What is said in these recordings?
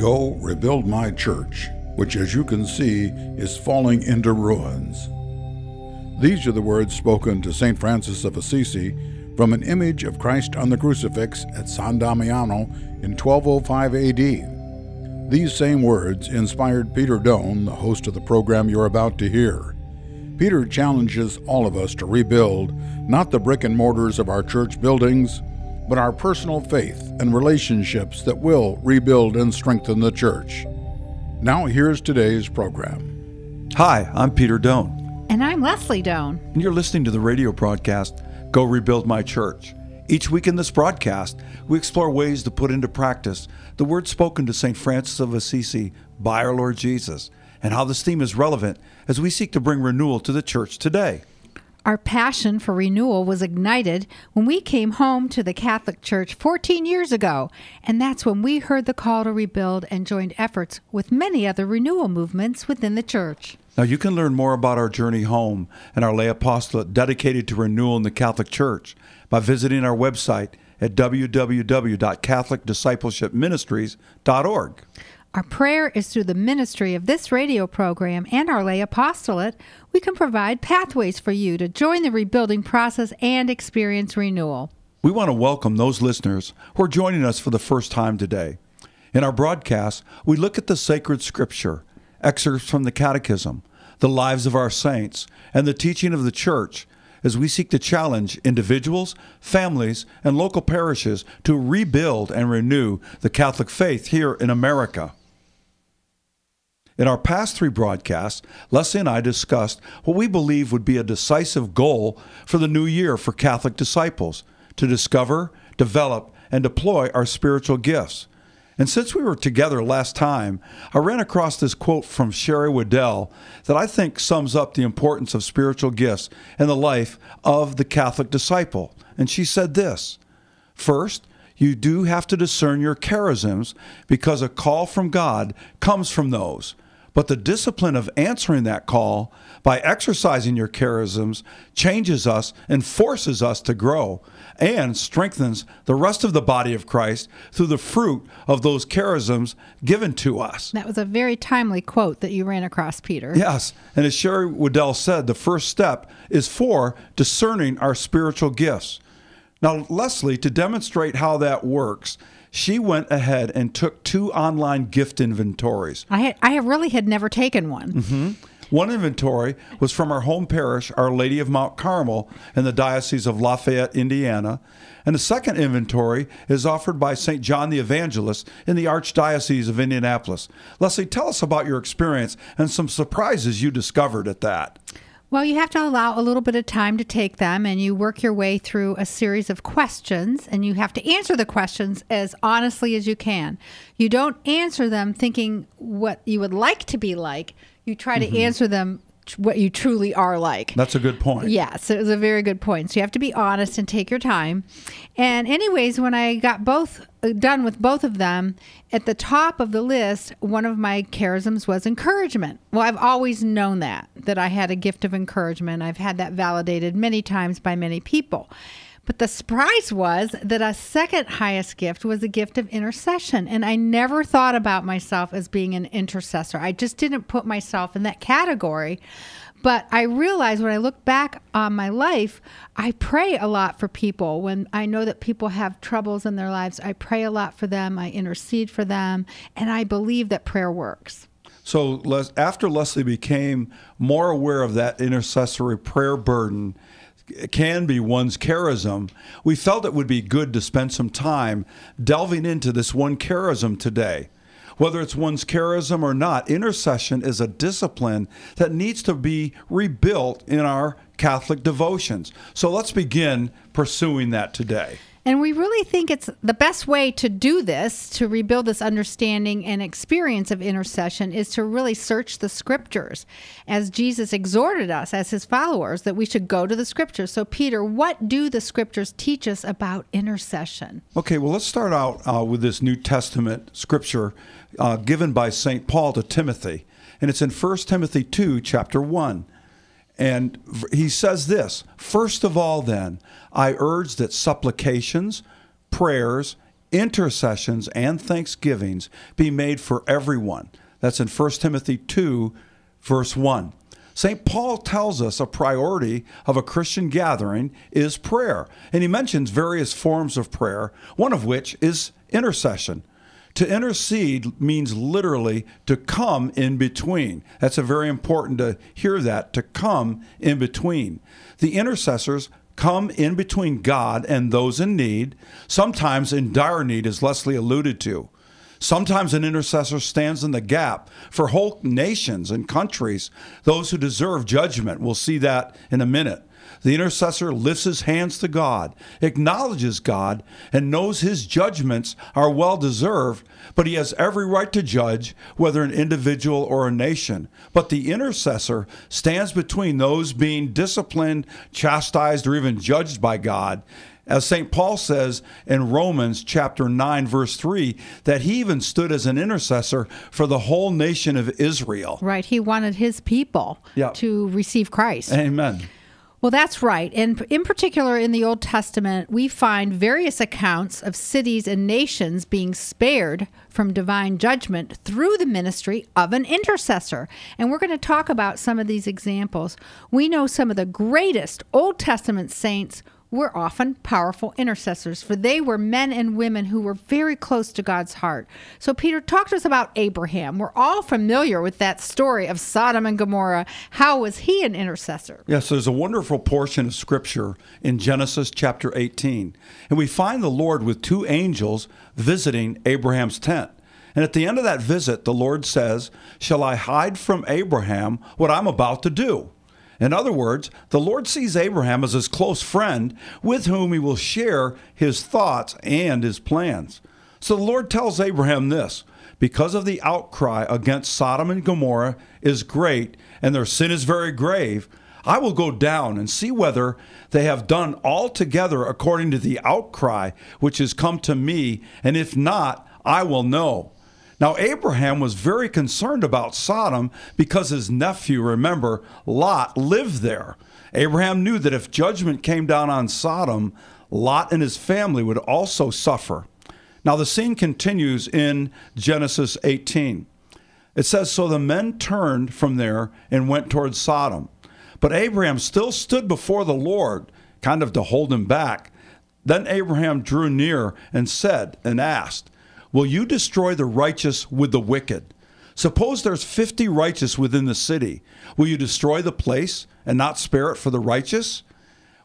Go rebuild my church, which, as you can see, is falling into ruins. These are the words spoken to St. Francis of Assisi from an image of Christ on the crucifix at San Damiano in 1205 AD. These same words inspired Peter Doane, the host of the program you're about to hear. Peter challenges all of us to rebuild not the brick and mortars of our church buildings, but our personal faith and relationships that will rebuild and strengthen the church. Now, here's today's program. Hi, I'm Peter Doane. And I'm Leslie Doane. And you're listening to the radio broadcast, Go Rebuild My Church. Each week in this broadcast, we explore ways to put into practice the words spoken to St. Francis of Assisi by our Lord Jesus, and how this theme is relevant as we seek to bring renewal to the church today. Our passion for renewal was ignited when we came home to the Catholic Church 14 years ago, and that's when we heard the call to rebuild and joined efforts with many other renewal movements within the church. Now, you can learn more about our journey home and our lay apostolate dedicated to renewal in the Catholic Church by visiting our website at www.catholicdiscipleshipministries.org. Our prayer is through the ministry of this radio program and our lay apostolate, we can provide pathways for you to join the rebuilding process and experience renewal. We want to welcome those listeners who are joining us for the first time today. In our broadcast, we look at the sacred scripture, excerpts from the catechism, the lives of our saints, and the teaching of the church as we seek to challenge individuals, families, and local parishes to rebuild and renew the Catholic faith here in America. In our past three broadcasts, Leslie and I discussed what we believe would be a decisive goal for the new year for Catholic disciples to discover, develop, and deploy our spiritual gifts. And since we were together last time, I ran across this quote from Sherry Weddell that I think sums up the importance of spiritual gifts in the life of the Catholic disciple. And she said this First, you do have to discern your charisms because a call from God comes from those. But the discipline of answering that call by exercising your charisms changes us and forces us to grow and strengthens the rest of the body of Christ through the fruit of those charisms given to us. That was a very timely quote that you ran across, Peter. Yes. And as Sherry Weddell said, the first step is for discerning our spiritual gifts. Now, Leslie, to demonstrate how that works, she went ahead and took two online gift inventories. I had, I really had never taken one. Mm-hmm. One inventory was from our home parish, Our Lady of Mount Carmel, in the Diocese of Lafayette, Indiana. And the second inventory is offered by St. John the Evangelist in the Archdiocese of Indianapolis. Leslie, tell us about your experience and some surprises you discovered at that. Well, you have to allow a little bit of time to take them, and you work your way through a series of questions, and you have to answer the questions as honestly as you can. You don't answer them thinking what you would like to be like. You try to mm-hmm. answer them what you truly are like. That's a good point. Yes, it was a very good point. So you have to be honest and take your time. And, anyways, when I got both uh, done with both of them, at the top of the list, one of my charisms was encouragement. Well, I've always known that, that I had a gift of encouragement. I've had that validated many times by many people. But the surprise was that a second highest gift was a gift of intercession. And I never thought about myself as being an intercessor. I just didn't put myself in that category. But I realized when I look back on my life, I pray a lot for people. When I know that people have troubles in their lives, I pray a lot for them, I intercede for them, and I believe that prayer works. So, after Leslie became more aware of that intercessory prayer burden, can be one's charism, we felt it would be good to spend some time delving into this one charism today. Whether it's one's charism or not, intercession is a discipline that needs to be rebuilt in our Catholic devotions. So let's begin pursuing that today. And we really think it's the best way to do this, to rebuild this understanding and experience of intercession, is to really search the scriptures. As Jesus exhorted us as his followers, that we should go to the scriptures. So, Peter, what do the scriptures teach us about intercession? Okay, well, let's start out uh, with this New Testament scripture uh, given by St. Paul to Timothy. And it's in 1 Timothy 2, chapter 1. And he says this First of all, then, I urge that supplications, prayers, intercessions and thanksgivings be made for everyone. That's in 1 Timothy 2, verse 1. St. Paul tells us a priority of a Christian gathering is prayer. And he mentions various forms of prayer, one of which is intercession. To intercede means literally to come in between. That's a very important to hear that, to come in between. The intercessors come in between God and those in need, sometimes in dire need, as Leslie alluded to. Sometimes an intercessor stands in the gap for whole nations and countries, those who deserve judgment. We'll see that in a minute. The intercessor lifts his hands to God, acknowledges God, and knows his judgments are well deserved, but he has every right to judge whether an individual or a nation. But the intercessor stands between those being disciplined, chastised, or even judged by God as St. Paul says in Romans chapter 9, verse 3, that he even stood as an intercessor for the whole nation of Israel. Right. He wanted his people Yeah. to receive Christ. Amen. Well, that's right. And in particular, in the Old Testament, we find various accounts of cities and nations being spared from divine judgment through the ministry of an intercessor. And we're going to talk about some of these examples. We know some of the greatest Old Testament saints were often powerful intercessors, for they were men and women who were very close to God's heart. So, Peter, talk to us about Abraham. We're all familiar with that story of Sodom and Gomorrah. How was he an intercessor? Yes, there's a wonderful portion of scripture in Genesis chapter 18. And we find the Lord with two angels visiting Abraham's tent. And at the end of that visit, the Lord says, Shall I hide from Abraham what I'm about to do? In other words, the Lord sees Abraham as his close friend with whom he will share his thoughts and his plans. So the Lord tells Abraham this because of the outcry against Sodom and Gomorrah is great and their sin is very grave, I will go down and see whether they have done altogether according to the outcry which has come to me, and if not, I will know. Now, Abraham was very concerned about Sodom because his nephew, remember, Lot, lived there. Abraham knew that if judgment came down on Sodom, Lot and his family would also suffer. Now, the scene continues in Genesis 18. It says, So the men turned from there and went towards Sodom. But Abraham still stood before the Lord, kind of to hold him back. Then Abraham drew near and said and asked, Will you destroy the righteous with the wicked? Suppose there's 50 righteous within the city. Will you destroy the place and not spare it for the righteous?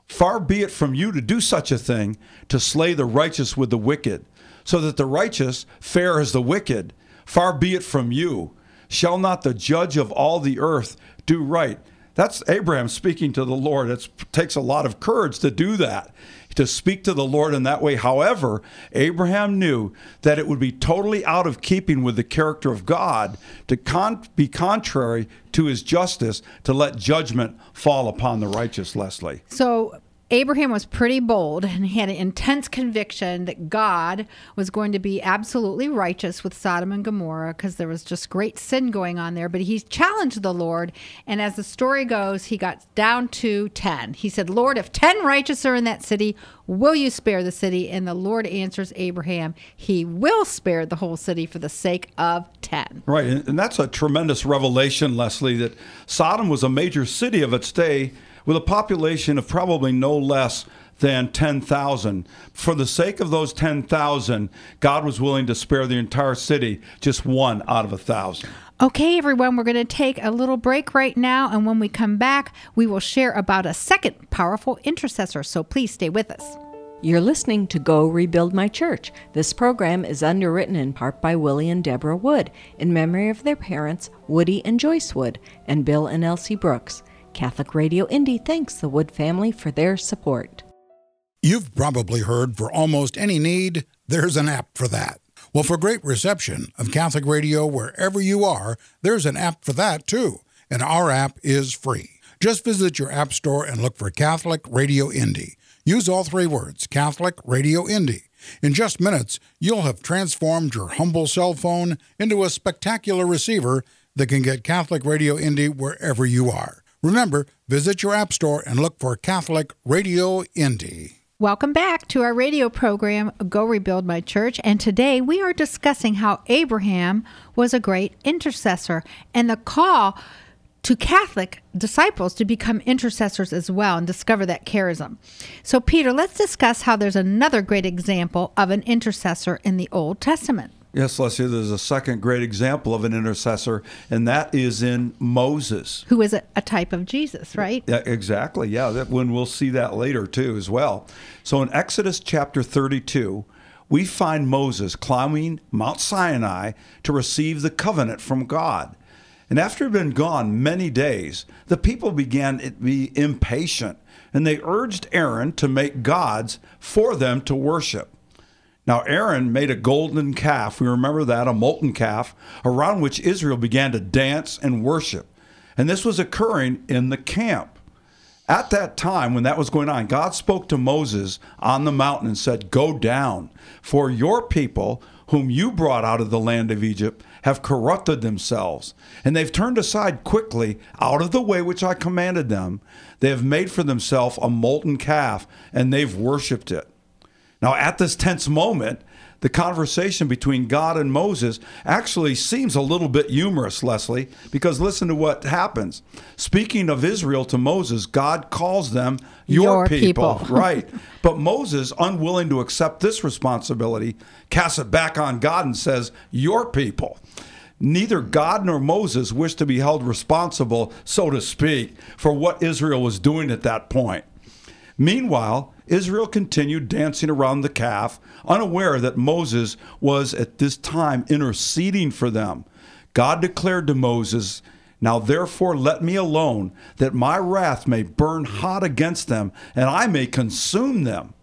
Far be it from you to do such a thing, to slay the righteous with the wicked, so that the righteous fare as the wicked. Far be it from you. Shall not the judge of all the earth do right? That's Abraham speaking to the Lord. It takes a lot of courage to do that, to speak to the Lord in that way. However, Abraham knew that it would be totally out of keeping with the character of God to con- be contrary to his justice to let judgment fall upon the righteous, Leslie. So Abraham was pretty bold and he had an intense conviction that God was going to be absolutely righteous with Sodom and Gomorrah because there was just great sin going on there. But he challenged the Lord. And as the story goes, he got down to 10. He said, Lord, if 10 righteous are in that city, will you spare the city? And the Lord answers Abraham, He will spare the whole city for the sake of 10. Right, and and that's a tremendous revelation, Leslie, that Sodom was a major city of its day with a population of probably no less than 10,000. For the sake of those 10,000, God was willing to spare the entire city, just one out of a thousand. Okay, everyone, we're going to take a little break right now. And when we come back, we will share about a second powerful intercessor. So please stay with us. You're listening to Go Rebuild My Church. This program is underwritten in part by Willie and Deborah Wood in memory of their parents, Woody and Joyce Wood, and Bill and Elsie Brooks. Catholic Radio Indy thanks the Wood family for their support. You've probably heard for almost any need, there's an app for that. Well, for great reception of Catholic radio wherever you are, there's an app for that too. And our app is free. Just visit your app store and look for Catholic Radio Indy. Use all three words Catholic Radio Indy. In just minutes, you'll have transformed your humble cell phone into a spectacular receiver that can get Catholic Radio Indy wherever you are. Remember, visit your app store and look for Catholic Radio Indy. Welcome back to our radio program, Go Rebuild My Church. And today we are discussing how Abraham was a great intercessor and the call to Catholic disciples to become intercessors as well and discover that charism. So, Peter, let's discuss how there's another great example of an intercessor in the Old Testament. Yes, Leslie, there's a second great example of an intercessor, and that is in Moses. Who is a, a type of Jesus, right? Yeah, exactly. Yeah, that, when we'll see that later too, as well. So in Exodus chapter 32, we find Moses climbing Mount Sinai to receive the covenant from God. And after he'd been gone many days, the people began to be impatient, and they urged Aaron to make gods for them to worship. Now, Aaron made a golden calf. We remember that, a molten calf, around which Israel began to dance and worship. And this was occurring in the camp. At that time, when that was going on, God spoke to Moses on the mountain and said, Go down, for your people, whom you brought out of the land of Egypt, have corrupted themselves, and they've turned aside quickly out of the way which I commanded them. They have made for themselves a molten calf, and they've worshipped it. Now, at this tense moment, the conversation between God and Moses actually seems a little bit humorous, Leslie, because listen to what happens. Speaking of Israel to Moses, God calls them your, Your people. people. right. But Moses, unwilling to accept this responsibility, casts it back on God and says, Your people. Neither God nor Moses wished to be held responsible, so to speak, for what Israel was doing at that point. Meanwhile, Israel continued dancing around the calf, unaware that Moses was at this time interceding for them. God declared to Moses, Now therefore let me alone, that my wrath may burn hot against them, and I may consume them.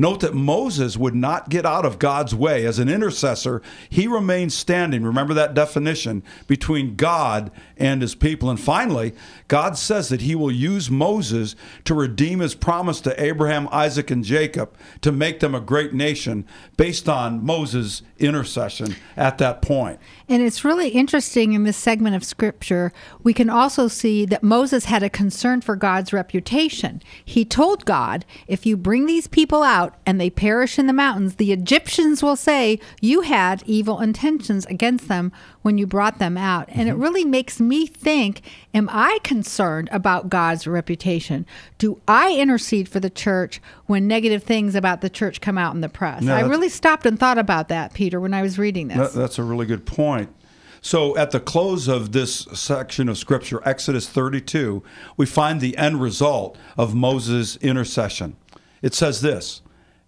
Note that Moses would not get out of God's way. As an intercessor, he remained standing, remember that definition, between God and his people. And finally, God says that he will use Moses to redeem his promise to Abraham, Isaac, and Jacob to make them a great nation based on Moses' intercession at that point. And it's really interesting in this segment of scripture, we can also see that Moses had a concern for God's reputation. He told God, If you bring these people out and they perish in the mountains, the Egyptians will say, You had evil intentions against them when you brought them out. And it mm-hmm. really makes me think Am I concerned about God's reputation? Do I intercede for the church when negative things about the church come out in the press? No, I really stopped and thought about that, Peter, when I was reading this. That, that's a really good point. So, at the close of this section of Scripture, Exodus 32, we find the end result of Moses' intercession. It says this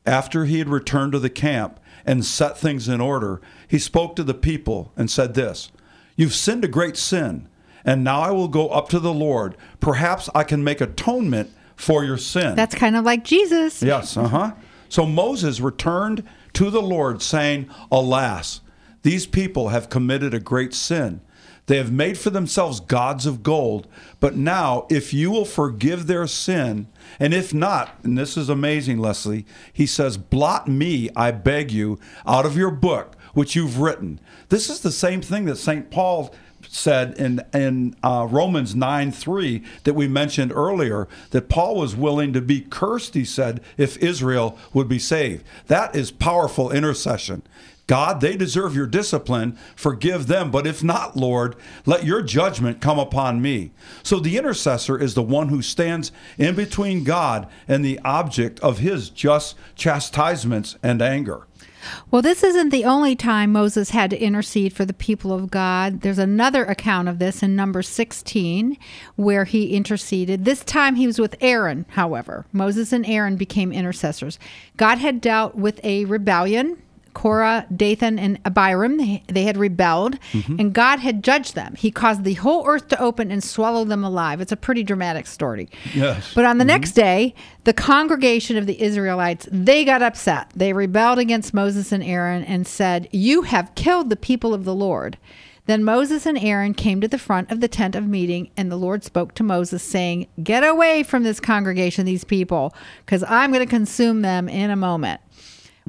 After he had returned to the camp and set things in order, he spoke to the people and said this You've sinned a great sin, and now I will go up to the Lord. Perhaps I can make atonement for your sin. That's kind of like Jesus. Yes, uh huh. So Moses returned to the Lord, saying, Alas, these people have committed a great sin. They have made for themselves gods of gold. But now, if you will forgive their sin, and if not, and this is amazing, Leslie, he says, Blot me, I beg you, out of your book, which you've written. This is the same thing that St. Paul said in in uh, Romans 9 3 that we mentioned earlier that Paul was willing to be cursed, he said, if Israel would be saved. That is powerful intercession. God, they deserve your discipline. Forgive them. But if not, Lord, let your judgment come upon me. So the intercessor is the one who stands in between God and the object of his just chastisements and anger. Well, this isn't the only time Moses had to intercede for the people of God. There's another account of this in number 16 where he interceded. This time he was with Aaron, however. Moses and Aaron became intercessors. God had dealt with a rebellion. Korah, Dathan, and Abiram, they, they had rebelled, mm-hmm. and God had judged them. He caused the whole earth to open and swallow them alive. It's a pretty dramatic story. Yes. But on the mm-hmm. next day, the congregation of the Israelites, they got upset. They rebelled against Moses and Aaron and said, "You have killed the people of the Lord." Then Moses and Aaron came to the front of the tent of meeting, and the Lord spoke to Moses, saying, Get away from this congregation, these people, because I'm going to consume them in a moment.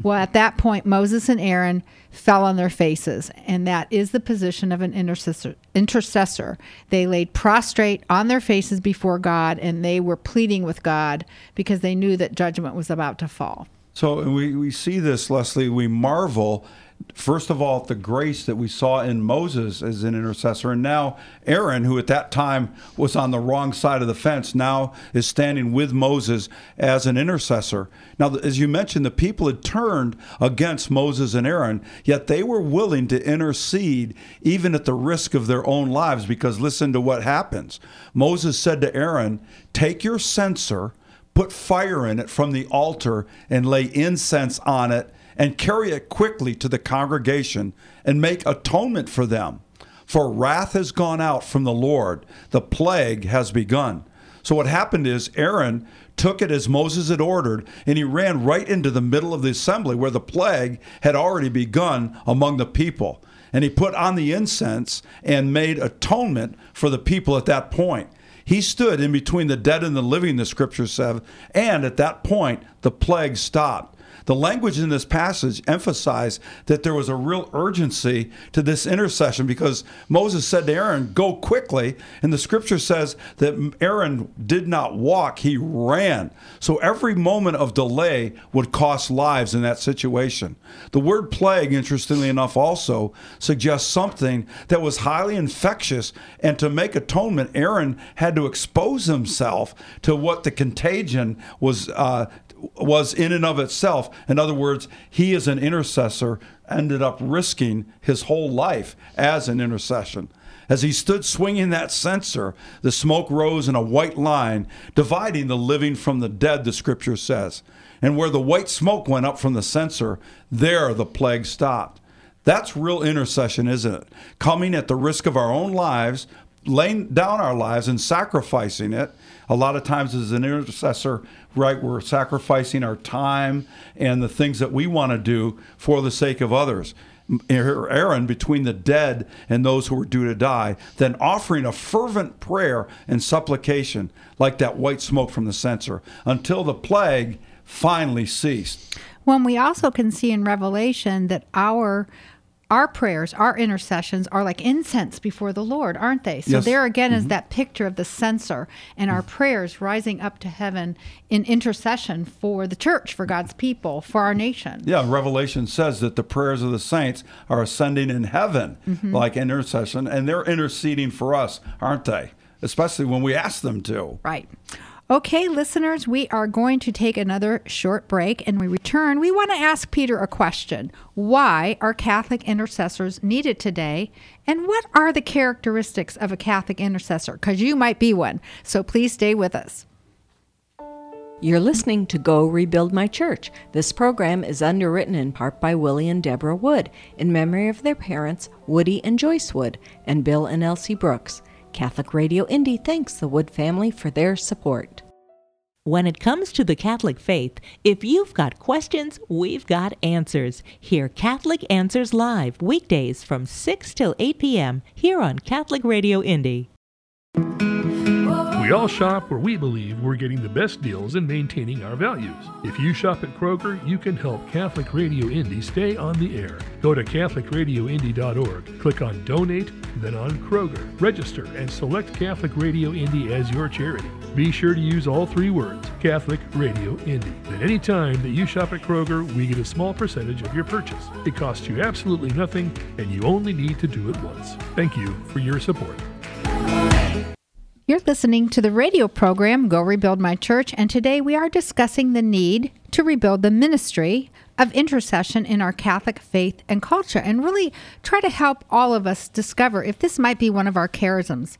Well, at that point, Moses and Aaron fell on their faces, and that is the position of an intercessor. Intercessor. They laid prostrate on their faces before God, and they were pleading with God because they knew that judgment was about to fall. So we, we see this, Leslie. We marvel first of all, the grace that we saw in Moses as an intercessor, and now Aaron, who at that time was on the wrong side of the fence, now is standing with Moses as an intercessor. Now, as you mentioned, the people had turned against Moses and Aaron, yet they were willing to intercede even at the risk of their own lives, because listen to what happens. Moses said to Aaron, Take your censer, put fire in it from the altar, and lay incense on it and carry it quickly to the congregation and make atonement for them. For wrath has gone out from the Lord, the plague has begun. So, what happened is Aaron took it as Moses had ordered, and he ran right into the middle of the assembly where the plague had already begun among the people. And he put on the incense and made atonement for the people at that point. He stood in between the dead and the living, the scriptures said, and at that point, the plague stopped. The language in this passage emphasized that there was a real urgency to this intercession because Moses said to Aaron, Go quickly. And the scripture says that Aaron did not walk, he ran. So every moment of delay would cost lives in that situation. The word plague, interestingly enough, also suggests something that was highly infectious. And to make atonement, Aaron had to expose himself to what the contagion was uh, was in and of itself. In other words, he as an intercessor ended up risking his whole life as an intercession. As he stood swinging that censer, the smoke rose in a white line, dividing the living from the dead, the scripture says. And where the white smoke went up from the censer, there the plague stopped. That's real intercession, isn't it? Coming at the risk of our own lives, laying down our lives and sacrificing it. A lot of times, as an intercessor, right, we're sacrificing our time and the things that we want to do for the sake of others. Aaron between the dead and those who were due to die, then offering a fervent prayer and supplication like that white smoke from the censer until the plague finally ceased. When we also can see in Revelation that our our prayers, our intercessions are like incense before the Lord, aren't they? So yes. there again mm-hmm. is that picture of the censer and our prayers rising up to heaven in intercession for the church, for God's people, for our nation. Yeah, Revelation says that the prayers of the saints are ascending in heaven mm-hmm. like intercession, and they're interceding for us, aren't they? Especially when we ask them to. Right. Okay, listeners, we are going to take another short break and we return. We want to ask Peter a question. Why are Catholic intercessors needed today? And what are the characteristics of a Catholic intercessor? Because you might be one. So please stay with us. You're listening to Go Rebuild My Church. This program is underwritten in part by Willie and Deborah Wood in memory of their parents, Woody and Joyce Wood, and Bill and Elsie Brooks. Catholic Radio Indy thanks the Wood family for their support. When it comes to the Catholic faith, if you've got questions, we've got answers. Hear Catholic Answers Live weekdays from 6 till 8 p.m. here on Catholic Radio Indy. All shop where we believe we're getting the best deals and maintaining our values. If you shop at Kroger, you can help Catholic Radio Indy stay on the air. Go to CatholicRadioIndy.org, click on Donate, then on Kroger. Register and select Catholic Radio Indy as your charity. Be sure to use all three words, Catholic Radio Indy. At any time that you shop at Kroger, we get a small percentage of your purchase. It costs you absolutely nothing, and you only need to do it once. Thank you for your support. You're listening to the radio program Go Rebuild My Church, and today we are discussing the need to rebuild the ministry of intercession in our Catholic faith and culture and really try to help all of us discover if this might be one of our charisms.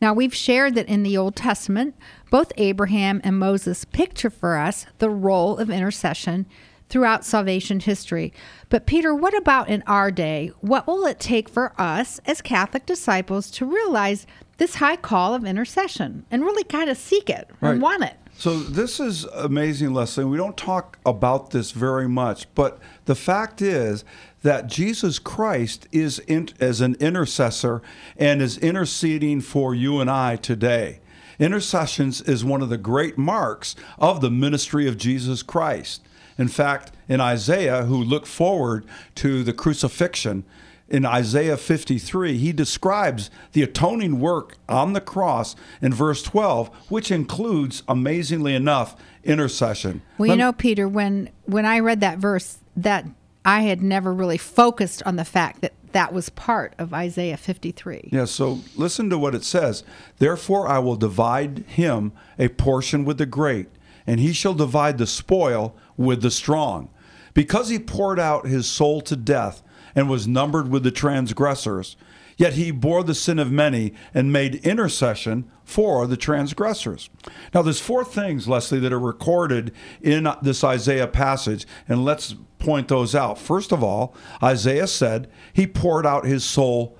Now, we've shared that in the Old Testament, both Abraham and Moses picture for us the role of intercession throughout salvation history. But, Peter, what about in our day? What will it take for us as Catholic disciples to realize this high call of intercession and really kind of seek it right. and want it. So this is amazing, Leslie. We don't talk about this very much, but the fact is that Jesus Christ is in, as an intercessor and is interceding for you and I today. Intercessions is one of the great marks of the ministry of Jesus Christ. In fact, in Isaiah, who looked forward to the crucifixion, in Isaiah 53, he describes the atoning work on the cross in verse 12, which includes, amazingly enough, intercession. Well, you know, Peter, when when I read that verse, that I had never really focused on the fact that that was part of Isaiah 53. Yeah, so listen to what it says. Therefore, I will divide him a portion with the great, and he shall divide the spoil with the strong. Because he poured out his soul to death and was numbered with the transgressors, yet he bore the sin of many and made intercession for the transgressors. Now, there's four things, Leslie, that are recorded in this Isaiah passage, and let's point those out. First of all, Isaiah said he poured out his soul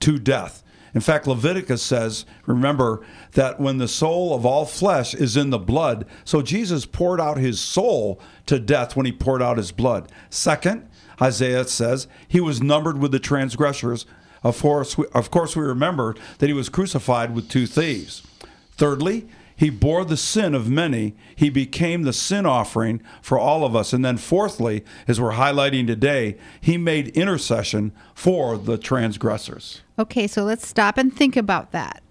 to death. In fact, Leviticus says, remember, that when the soul of all flesh is in the blood, so Jesus poured out his soul to death when he poured out his blood. Second, Isaiah says he was numbered with the transgressors. Of course, we, of course, we remember that he was crucified with two thieves. Thirdly, he bore the sin of many. He became the sin offering for all of us. And then, fourthly, as we're highlighting today, he made intercession for the transgressors. Okay, so let's stop and think about that.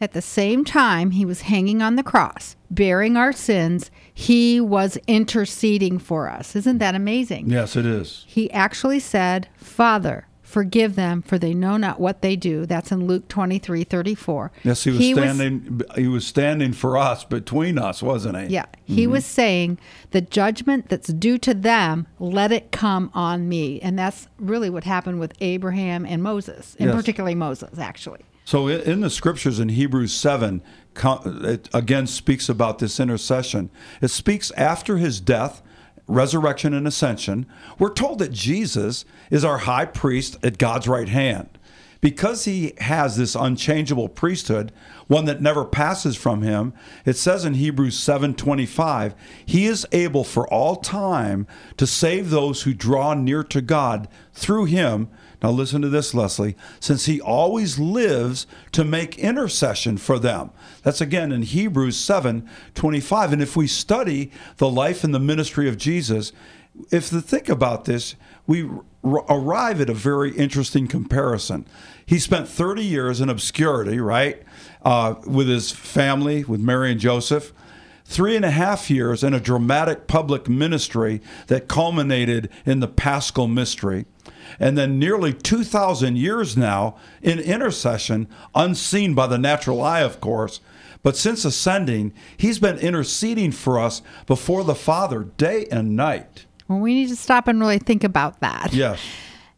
At the same time, he was hanging on the cross, bearing our sins. He was interceding for us. Isn't that amazing? Yes, it is. He actually said, Father, forgive them, for they know not what they do. That's in Luke 23 34. Yes, he was standing. he was standing for us, between us, wasn't he? Yeah, he mm-hmm. was saying the judgment that's due to them, let it come on me. And that's really what happened with Abraham and Moses, and Yes. particularly Moses, actually. So in the scriptures in Hebrews 7, it again speaks about this intercession. It speaks after his death, resurrection, and ascension. We're told that Jesus is our high priest at God's right hand. Because he has this unchangeable priesthood, one that never passes from him, it says in Hebrews 7:25, he is able for all time to save those who draw near to God through him. Now listen to this, Leslie, since he always lives to make intercession for them. That's again in Hebrews 7:25. And if we study the life and the ministry of Jesus, if to think about this, we r- arrive at a very interesting comparison. He spent 30 years in obscurity, right, uh, with his family, with Mary and Joseph. Three and a half years in a dramatic public ministry that culminated in the Paschal mystery. And then nearly 2,000 years now in intercession, unseen by the natural eye, of course. But since ascending, he's been interceding for us before the Father day and night. Well, we need to stop and really think about that. Yes.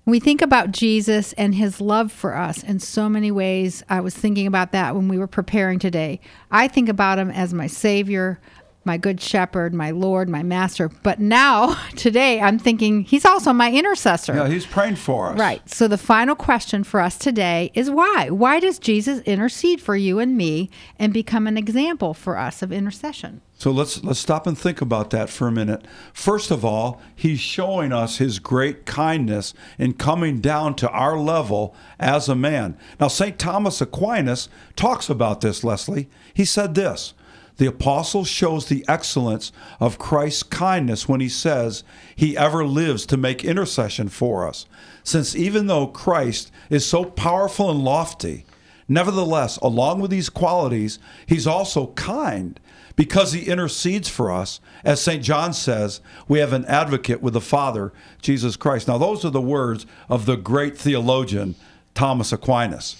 We think about Jesus and his love for us in so many ways. I was thinking about that when we were preparing today. I think about him as my Savior, my Good Shepherd, my Lord, my Master. But now, today, I'm thinking he's also my intercessor. Yeah, he's praying for us. Right. So the final question for us today is why? Why does Jesus intercede for you and me and become an example for us of intercession? So let's let's stop and think about that for a minute. First of all, he's showing us his great kindness in coming down to our level as a man. Now St. Thomas Aquinas talks about this, Leslie. He said this: the apostle shows the excellence of Christ's kindness when he says he ever lives to make intercession for us. Since even though Christ is so powerful and lofty, nevertheless, along with these qualities, he's also kind because he intercedes for us. As St. John says, we have an advocate with the Father, Jesus Christ. Now, those are the words of the great theologian, Thomas Aquinas.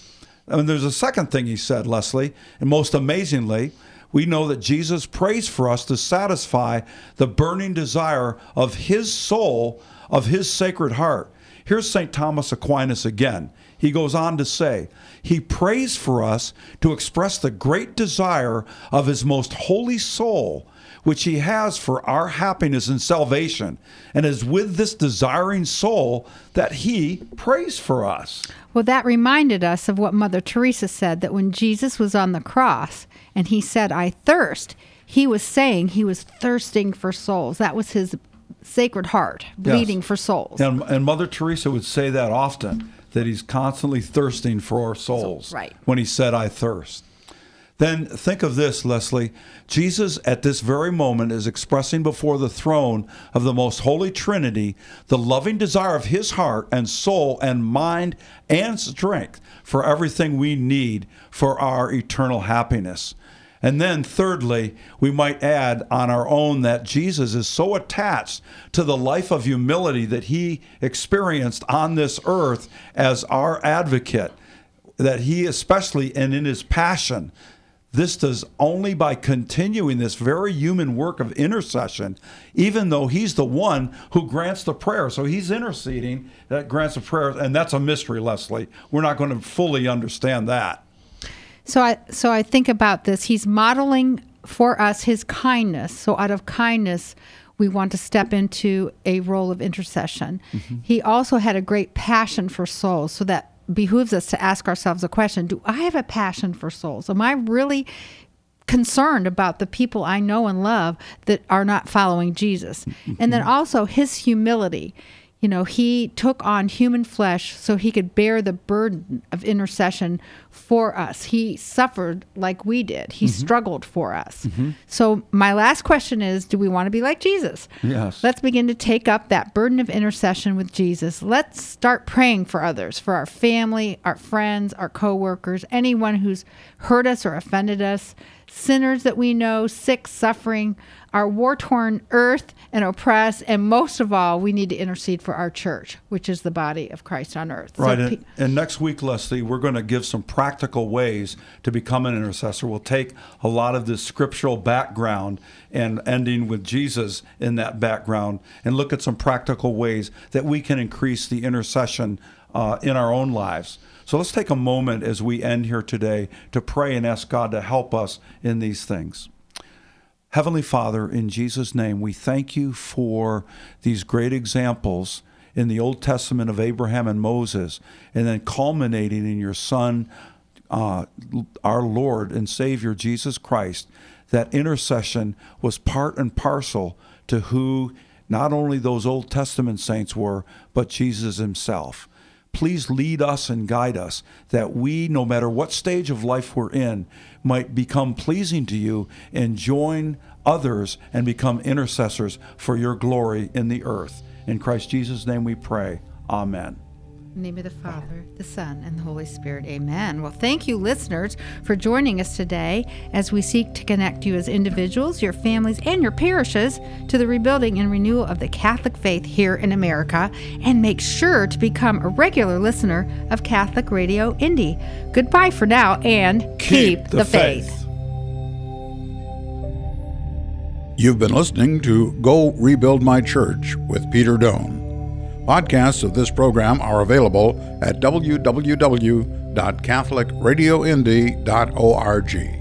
And there's a second thing he said, Leslie, and most amazingly, we know that Jesus prays for us to satisfy the burning desire of his soul, of his sacred heart. Here's St. Thomas Aquinas again. He goes on to say, He prays for us to express the great desire of His most holy soul, which He has for our happiness and salvation. And it is with this desiring soul that He prays for us. Well, that reminded us of what Mother Teresa said that when Jesus was on the cross and he said, I thirst, he was saying he was thirsting for souls. That was his sacred heart, bleeding Yes. for souls. And, and Mother Teresa would say that often, that He's constantly thirsting for our souls. Right. When He said, I thirst. then think of this, Leslie. Jesus, at this very moment, is expressing before the throne of the most holy Trinity the loving desire of his heart and soul and mind and strength for everything we need for our eternal happiness. And then, thirdly, we might add on our own that Jesus is so attached to the life of humility that he experienced on this earth as our advocate, that he, especially and in his passion, this does only by continuing this very human work of intercession, even though he's the one who grants the prayer. So he's interceding that grants the prayer, and that's a mystery, Leslie. We're not going to fully understand that. So I so I think about this. He's modeling for us his kindness. So out of kindness, we want to step into a role of intercession. Mm-hmm. He also had a great passion for souls, so that behooves us to ask ourselves a question Do I have a passion for souls? Am I really concerned about the people I know and love that are not following Jesus? And then mm-hmm. also his humility you know, he took on human flesh so he could bear the burden of intercession for us. He suffered like we did. He mm-hmm. struggled for us. Mm-hmm. So my last question is, do we want to be like Jesus? Yes. Let's begin to take up that burden of intercession with Jesus. Let's start praying for others, for our family, our friends, our coworkers, anyone who's hurt us or offended us, sinners that we know, sick, suffering, our war torn earth and oppressed. And most of all, we need to intercede for our church, which is the body of Christ on earth. Right. So, and, and, next week, Leslie, we're going to give some practical ways to become an intercessor. We'll take a lot of this scriptural background and ending with Jesus in that background and look at some practical ways that we can increase the intercession uh, in our own lives. So let's take a moment as we end here today to pray and ask God to help us in these things. Heavenly Father, in Jesus' name, we thank you for these great examples in the Old Testament of Abraham and Moses, and then culminating in your Son, uh, our Lord and Savior, Jesus Christ. That intercession was part and parcel to who not only those Old Testament saints were, but Jesus himself. Please lead us and guide us that we, no matter what stage of life we're in, might become pleasing to you and join others and become intercessors for your glory in the earth. In Christ Jesus' name we pray. Amen. In the name of the Father, the Son, and the Holy Spirit. Amen. Well, thank you, listeners, for joining us today as we seek to connect you as individuals, your families, and your parishes to the rebuilding and renewal of the Catholic faith here in America. And make sure to become a regular listener of Catholic Radio Indy. Goodbye for now and keep, keep the, the, faith. faith. You've been listening to Go Rebuild My Church with Peter Doane. Podcasts of this program are available at www.catholicradioindy.org.